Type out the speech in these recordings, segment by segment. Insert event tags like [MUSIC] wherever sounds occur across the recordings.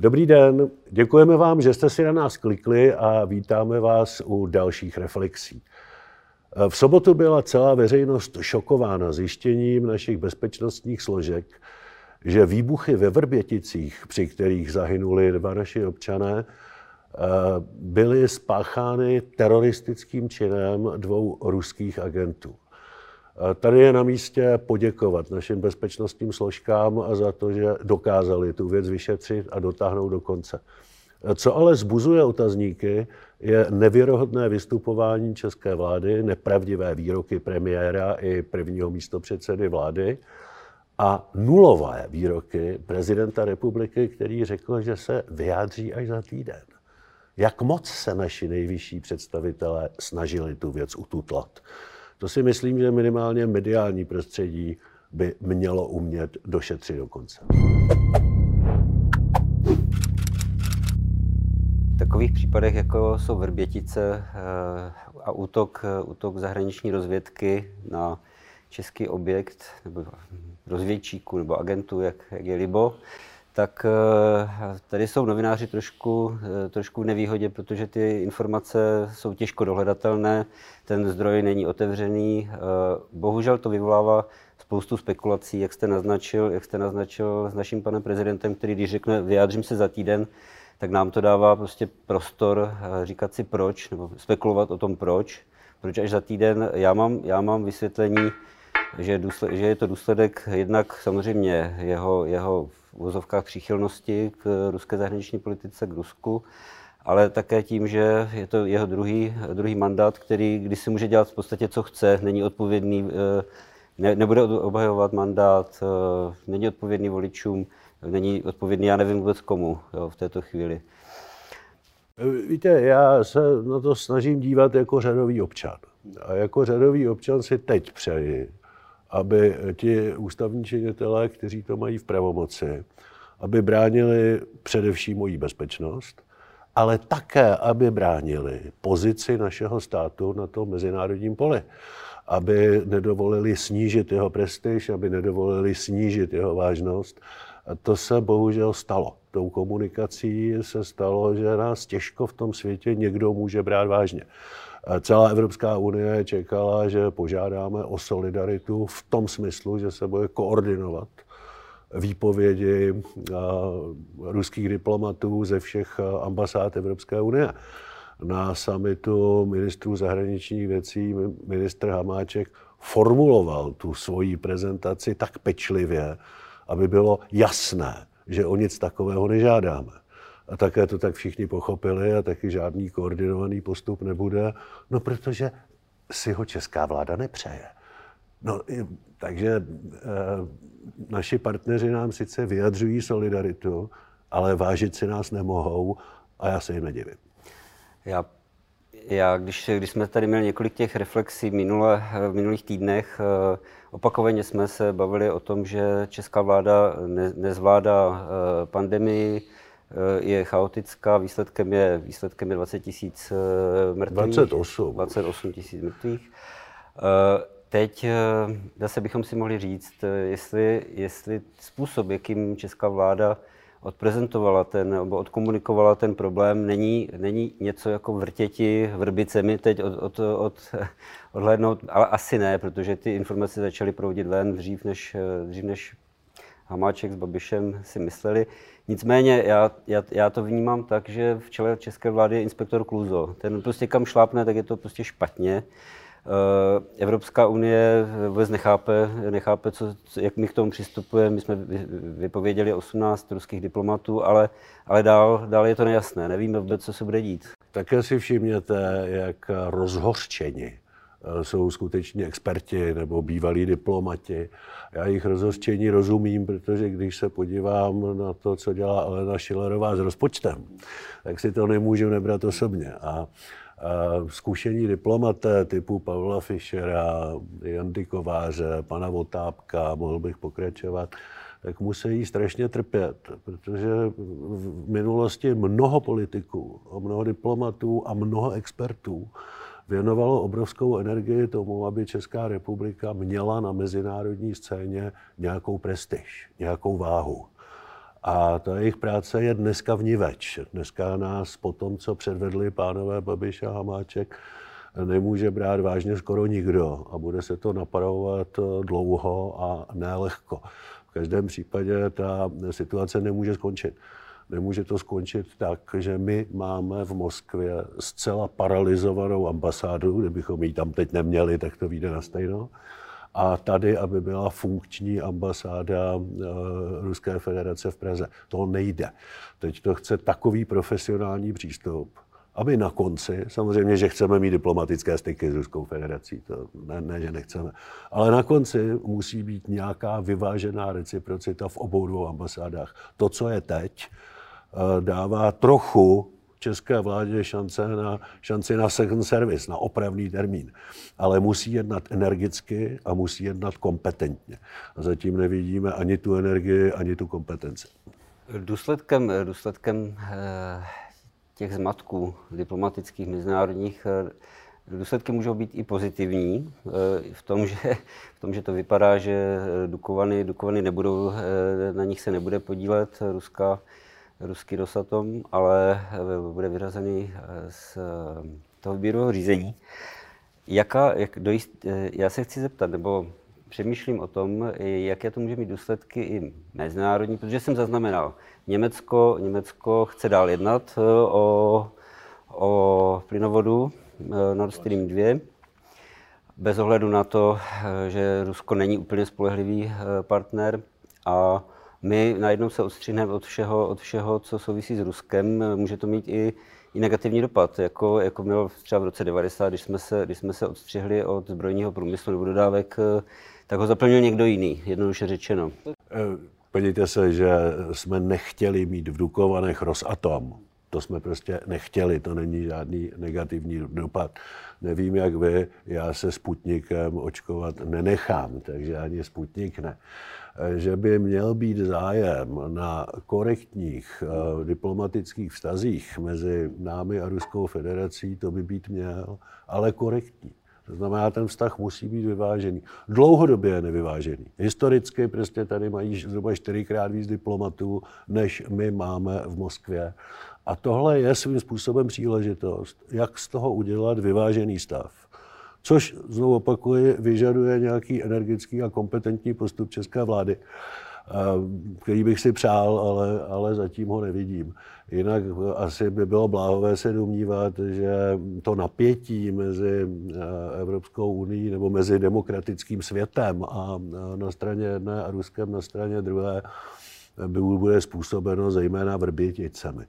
Dobrý den, děkujeme vám, že jste si na nás klikli a vítáme vás u dalších reflexí. V sobotu byla celá veřejnost šokována zjištěním našich bezpečnostních složek, že výbuchy ve Vrběticích, při kterých zahynuli dva naši občané, eh, byly spáchány teroristickým činem dvou ruských agentů. Tady je na místě poděkovat našim bezpečnostním složkám za to, že dokázali tu věc vyšetřit a dotáhnout do konce. Co ale zbuzuje otazníky, je nevěrohodné vystupování české vlády, nepravdivé výroky premiéra i prvního místopředsedy vlády a nulové výroky prezidenta republiky, který řekl, že se vyjádří až za týden. Jak moc se naši nejvyšší představitelé snažili tu věc ututlat. To si myslím, že minimálně mediální prostředí by mělo umět došetřit do konce. Takových případech, jako jsou Vrbětice eh, a útok, útok zahraniční rozvědky na český objekt nebo rozvědčíku nebo agentů, jak, jak je libo, tak eh, tady jsou novináři trošku, eh, trošku v nevýhodě, protože ty informace jsou těžko dohledatelné, ten zdroj není otevřený. Eh, bohužel to vyvolává spoustu spekulací, jak jste naznačil, jak jste naznačil s naším panem prezidentem, který když řekne vyjádřím se za týden, tak nám to dává prostě prostor říkat si proč, nebo spekulovat o tom proč. Proč až za týden? Já mám, já mám vysvětlení, že, důsled, že je to důsledek jednak samozřejmě jeho, jeho v úzovkách příchylnosti k ruské zahraniční politice, k Rusku, ale také tím, že je to jeho druhý, druhý mandát, který, když si může dělat v podstatě, co chce, není odpovědný, eh, ne, nebude obhajovat mandát, eh, není odpovědný voličům, není odpovědný, já nevím vůbec komu jo, v této chvíli. Víte, já se na to snažím dívat jako řadový občan. A jako řadový občan si teď přeji, aby ti ústavní činitelé, kteří to mají v pravomoci, aby bránili především moji bezpečnost, ale také, aby bránili pozici našeho státu na tom mezinárodním poli. Aby nedovolili snížit jeho prestiž, aby nedovolili snížit jeho vážnost. A to se bohužel stalo. Tou komunikací se stalo, že nás těžko v tom světě někdo může brát vážně. Celá Evropská unie čekala, že požádáme o solidaritu v tom smyslu, že se bude koordinovat výpovědi ruských diplomatů ze všech ambasád Evropské unie. Na samitu ministrů zahraničních věcí ministr Hamáček formuloval tu svoji prezentaci tak pečlivě, aby bylo jasné, že o nic takového nežádáme. A také to tak všichni pochopili a taky žádný koordinovaný postup nebude, no protože si ho česká vláda nepřeje. No, takže e, naši partneři nám sice vyjadřují solidaritu, ale vážit si nás nemohou a já se jim nedivím. Já, já když, když jsme tady měli několik těch reflexí minule, v minulých týdnech, e, opakovaně jsme se bavili o tom, že česká vláda ne, nezvládá pandemii, Eh, je chaotická, výsledkem je, výsledkem je 20 tisíc eh, mrtvých. 28. 28 tisíc mrtvých. Eh, teď zase bychom si mohli říct, jestli, jestli způsob, jakým česká vláda odprezentovala ten, nebo odkomunikovala ten problém, není, není něco jako vrtěti vrbicemi teď od, od, od, odhlédnout, ale asi ne, protože ty informace začaly proudit ven dřív, než, dřív, než Hamáček s Babišem si mysleli. Nicméně já, já, já to vnímám tak, že v čele české vlády je inspektor Kluzo. Ten prostě kam šlápne, tak je to prostě špatně. Eh, Evropská unie vůbec nechápe, nechápe co, jak my k tomu přistupujeme. My jsme vypověděli 18 ruských diplomatů, ale, ale dál, dál je to nejasné. Nevíme vůbec, co se bude dít. Také si všimněte, jak rozhořčeni jsou skutečně experti nebo bývalí diplomati. Já jich rozhořčení rozumím, protože když se podívám na to, co dělá Elena Šilerová s rozpočtem, tak si to nemůžu nebrat osobně. A zkušení diplomaté typu Pavla Fischera, Jandy Kováře, pana Votápka, mohl bych pokračovat, tak musí strašně trpět, protože v minulosti mnoho politiků, mnoho diplomatů a mnoho expertů věnovalo obrovskou energii tomu, aby Česká republika měla na mezinárodní scéně nějakou prestiž, nějakou váhu. A ta jejich práce je dneska vniveč. Dneska nás po tom, co předvedli pánové Babiš a Hamáček, nemůže brát vážně skoro nikdo a bude se to napravovat dlouho a nelehko. V každém případě ta situace nemůže skončit. Nemůže to skončit tak, že my máme v Moskvě zcela paralizovanou ambasádu, kdybychom ji tam teď neměli, tak to vyjde na stejno. A tady, aby byla funkční ambasáda eh, Ruské federace v Praze. To nejde. Teď to chce takový profesionální přístup, aby na konci, samozřejmě, že chceme mít diplomatické styky s Ruskou federací, to ne, ne, že nechceme, ale na konci musí být nějaká vyvážená reciprocita v obou dvou ambasádách. To, co je teď, dává trochu české vládě šance na, šanci na second service, na opravný termín. Ale musí jednat energicky a musí jednat kompetentně. A zatím nevidíme ani tu energii, ani tu kompetenci. Důsledkem, důsledkem eh, těch zmatků diplomatických, mezinárodních, eh, důsledky můžou být i pozitivní eh, v tom, že, v tom, že to vypadá, že Dukovany, Dukovany nebudou, na nich se nebude podílet ruská, ruský Rosatom, ale bude vyrazený z toho výběrového řízení. Jaká, jak dojist, já se chci zeptat, nebo přemýšlím o tom, jaké to může mít důsledky i mezinárodní, protože jsem zaznamenal, Německo, Německo chce dál jednat eh, o, o plynovodu eh, Nord Stream 2, bez ohledu na to, eh, že Rusko není úplně spolehlivý partner a my najednou se odstřihneme od všeho, od všeho, co souvisí s Ruskem. Může to mít i, i negativní dopad, jako, jako mělo třeba v roce 90, když jsme se, když jsme se odstřihli od zbrojního průmyslu nebo dodávek, tak ho zaplnil někdo jiný, jednoduše řečeno. Podívejte se, že jsme nechtěli mít v Dukovanech Rosatom. To jsme prostě nechtěli, to není žádný negativní dopad. Nevím, jak vy, já se Sputnikem očkovat nenechám, takže ani Sputnik ne. Že by měl být zájem na korektních uh, diplomatických vztazích mezi námi a Ruskou federací, to by být měl, ale korektní. To znamená, ten vztah musí být vyvážený. Dlouhodobě je nevyvážený. Historicky prostě tady mají zhruba čtyřikrát víc diplomatů, než my máme v Moskvě. A tohle je svým způsobem příležitost, jak z toho udělat vyvážený stav. Což, znovu opakuji, vyžaduje nějaký energický a kompetentní postup české vlády, eh, který bych si přál, ale, ale zatím ho nevidím. Jinak asi by bylo bláhové se domnívat, že to napětí mezi eh, Evropskou unii nebo mezi demokratickým světem a na straně jedné a Ruskem na straně druhé by bude způsobeno zejména vrběticemi.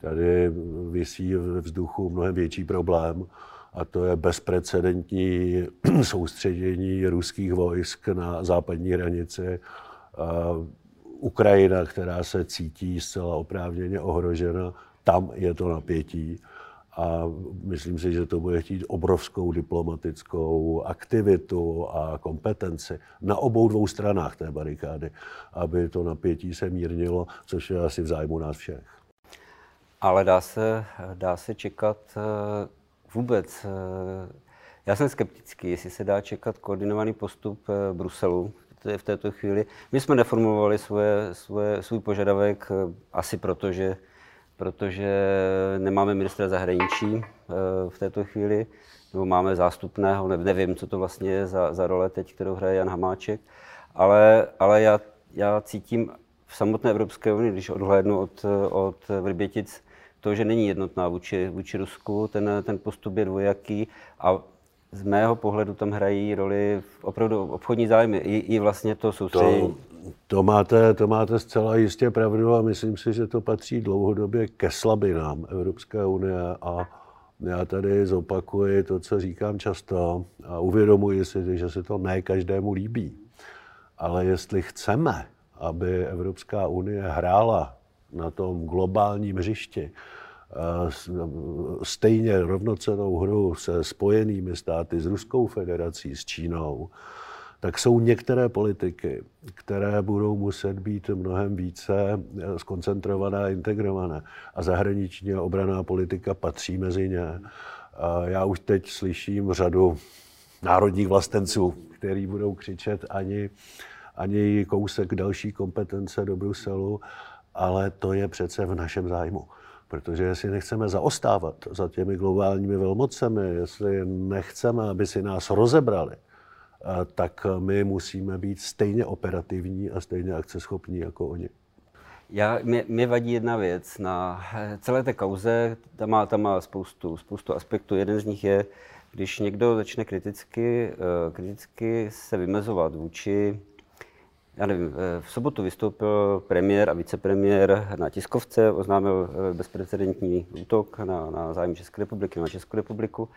Tady vysí v vzduchu mnohem větší problém a to je bezprecedentní [CLEARS THROAT] soustředění ruských vojsk na západní hranici Ukrajina, která se cítí zcela oprávněně ohrožena, tam je to napětí. A myslím si, že to bude chtít obrovskou diplomatickou aktivitu a kompetenci na obou dvou stranách té barikády, aby to napětí se mírnilo, což je asi v zájmu nás všech. Ale dá se, dá se čekat eh, vůbec. Eh, já jsem skeptický, jestli se dá čekat koordinovaný postup eh, Bruselu v této chvíli. My jsme neformulovali svoje, svoje, svůj požadavek eh, asi proto, že, protože nemáme ministra zahraničí v této chvíli, nebo máme zástupného, nevím, co to vlastně je za, za role teď, kterou hraje Jan Hamáček, ale, ale já, já cítím v samotné Evropské unii, když odhlédnu od, od Vrbětic, to, že není jednotná vůči, vůči Rusku, ten, ten postup je dvojaký a z mého pohledu tam hrají roli opravdu obchodní zájmy. I, i vlastně to soustředí. To, to, máte, to máte zcela jistě pravdu a myslím si, že to patří dlouhodobě ke slabinám Evropské unie a já tady zopakuji to, co říkám často a uvědomuji si, že se to ne každému líbí. Ale jestli chceme, aby Evropská unie hrála na tom globálním hřišti, stejně rovnocenou hru se spojenými státy, s Ruskou federací, s Čínou, tak jsou některé politiky, které budou muset být mnohem více skoncentrované a integrované. A zahraniční a obraná politika patří mezi ně. Já už teď slyším řadu národních vlastenců, který budou křičet ani, ani kousek další kompetence do Bruselu, ale to je přece v našem zájmu. Protože jestli nechceme zaostávat za těmi globálními velmocemi, jestli nechceme, aby si nás rozebrali, tak my musíme být stejně operativní a stejně akceschopní jako oni. Já, mě, mě vadí jedna věc. Na celé té kauze, tam má, tam má spoustu, spoustu aspektů. Jeden z nich je, když někdo začne kriticky, eh, kriticky se vymezovat vůči já nevím, eh, v sobotu vystoupil premiér a vicepremiér na tiskovce, oznámil eh, bezprecedentní útok na, na zájem České republiky, na Českou republiku.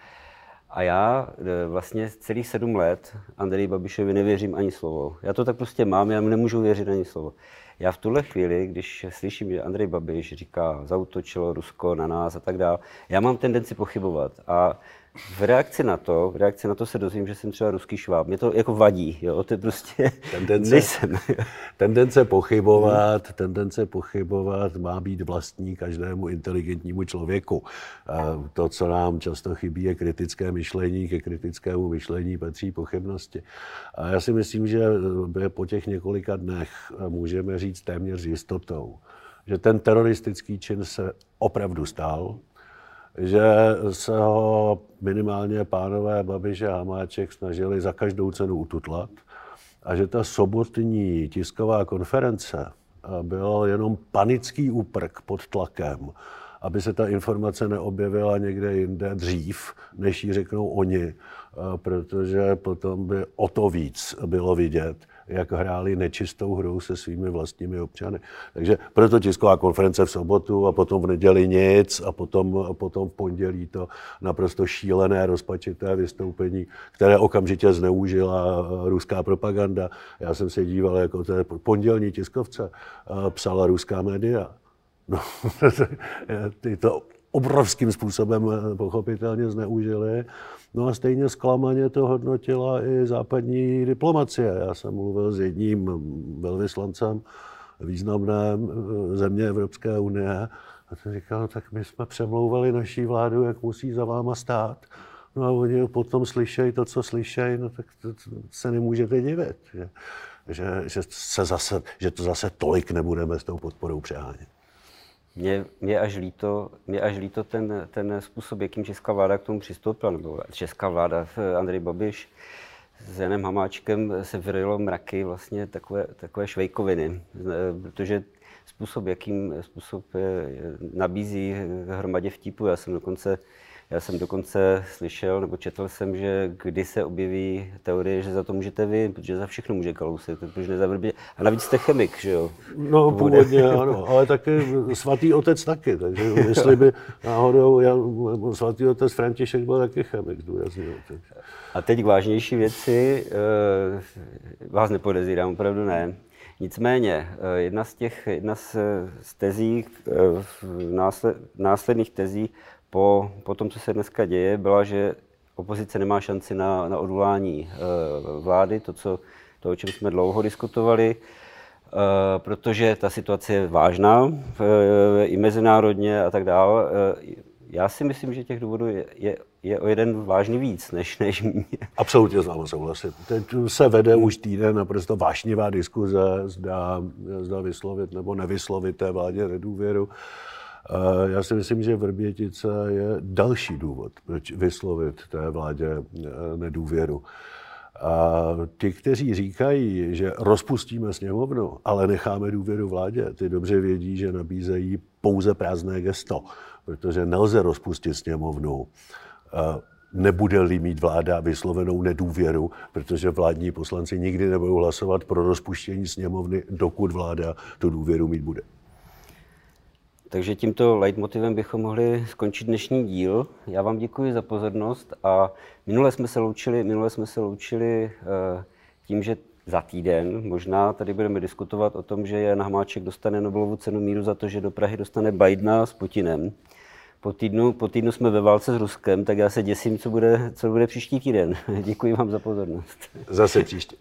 A já vlastně celých sedm let Andreji Babišovi nevěřím ani slovo. Já to tak prostě mám, já mu nemůžu věřit ani slovo. Já v tuhle chvíli, když slyším, že Andrej Babiš říká, zautočilo Rusko na nás a tak dále, já mám tendenci pochybovat. A v reakci na to, v reakci na to se dozvím, že jsem třeba ruský šváb. Mě to jako vadí, jo, to je prostě tendence, nejsem. tendence pochybovat, tendence pochybovat má být vlastní každému inteligentnímu člověku. To, co nám často chybí, je kritické myšlení, ke kritickému myšlení patří pochybnosti. A já si myslím, že po těch několika dnech můžeme říct téměř s jistotou, že ten teroristický čin se opravdu stál, že se ho minimálně pánové Babiš a Hamáček snažili za každou cenu ututlat a že ta sobotní tisková konference byl jenom panický úprk pod tlakem, aby se ta informace neobjevila někde jinde dřív, než ji řeknou oni, protože potom by o to víc bylo vidět, jak hráli nečistou hru se svými vlastními občany. Takže proto tisková konference v sobotu a potom v neděli nic a potom, a potom v pondělí to naprosto šílené, rozpačité vystoupení, které okamžitě zneužila ruská propaganda. Já jsem se díval, jako té pondělní tiskovce psala ruská média. No, [LAUGHS] ty to obrovským způsobem pochopitelně zneužili. No a stejně zklamaně to hodnotila i západní diplomacie. Já jsem mluvil s jedním velvyslancem významné eh, země Evropské unie a ten říkal, no, tak my jsme přemlouvali naší vládu, jak musí za váma stát. No a oni potom slyšejí to, co slyšejí, no tak to, to se nemůžete divit, že, že, že, se zase, že to zase tolik nebudeme s tou podporou přehánět. Mě, mě, až líto, mě až líto ten, ten způsob, jakým česká vláda k tomu přistoupila, nebo česká vláda, Andrej Babiš s Janem Hamáčkem se vyrojilo mraky vlastně takové, takové švejkoviny, protože způsob, jakým způsob nabízí hromadě vtipu, já jsem dokonce já jsem dokonce slyšel nebo četl jsem, že kdy se objeví teorie, že za to můžete vy, protože za všechno může Kalousek, protože nezavrbě. A navíc jste chemik, že jo? No původně ano, ale taky svatý otec taky, takže jestli by [LAUGHS] náhodou já, svatý otec František byl taky chemik, zdůraznil. A teď k vážnější věci, e, vás nepodezírám, opravdu ne. Nicméně, eh, jedna z těch, jedna z, z tezí, eh, následných tezí po, po tom, co se dneska děje, byla, že opozice nemá šanci na, na odvolání e, vlády, to, co, to, o čem jsme dlouho diskutovali, e, protože ta situace je vážná e, i mezinárodně a tak dále. Já si myslím, že těch důvodů je, je, je o jeden vážný víc, než, než mě. Absolutně s vámi souhlasit. Teď se vede už týden naprosto vášnivá diskuze, zda, zda vyslovit nebo nevyslovit té vládě nedůvěru. Já si myslím, že Vrbětice je další důvod, proč vyslovit té vládě eh, nedůvěru. A ti, kteří říkají, že rozpustíme sněmovnu, ale necháme důvěru vládě, ty dobře vědí, že nabízejí pouze prázdné gesto, protože nelze rozpustit sněmovnu. Nebude-li mít vláda vyslovenou nedůvěru, protože vládní poslanci nikdy nebudou hlasovat pro rozpuštění sněmovny, dokud vláda tu důvěru mít bude. Takže tímto leitmotivem bychom mohli skončit dnešní díl. Já vám děkuji za pozornost a minule jsme se loučili, minule jsme se loučili eh, tím, že za týden možná tady budeme diskutovat o tom, že Jan Hamáček dostane Nobelovu cenu míru za to, že do Prahy dostane Bidena s Putinem. Po týdnu, po týdnu jsme ve válce s Ruskem, tak já se děsím, co bude, co bude příští týden. [LAUGHS] Děkuji vám za pozornost. Zase příště.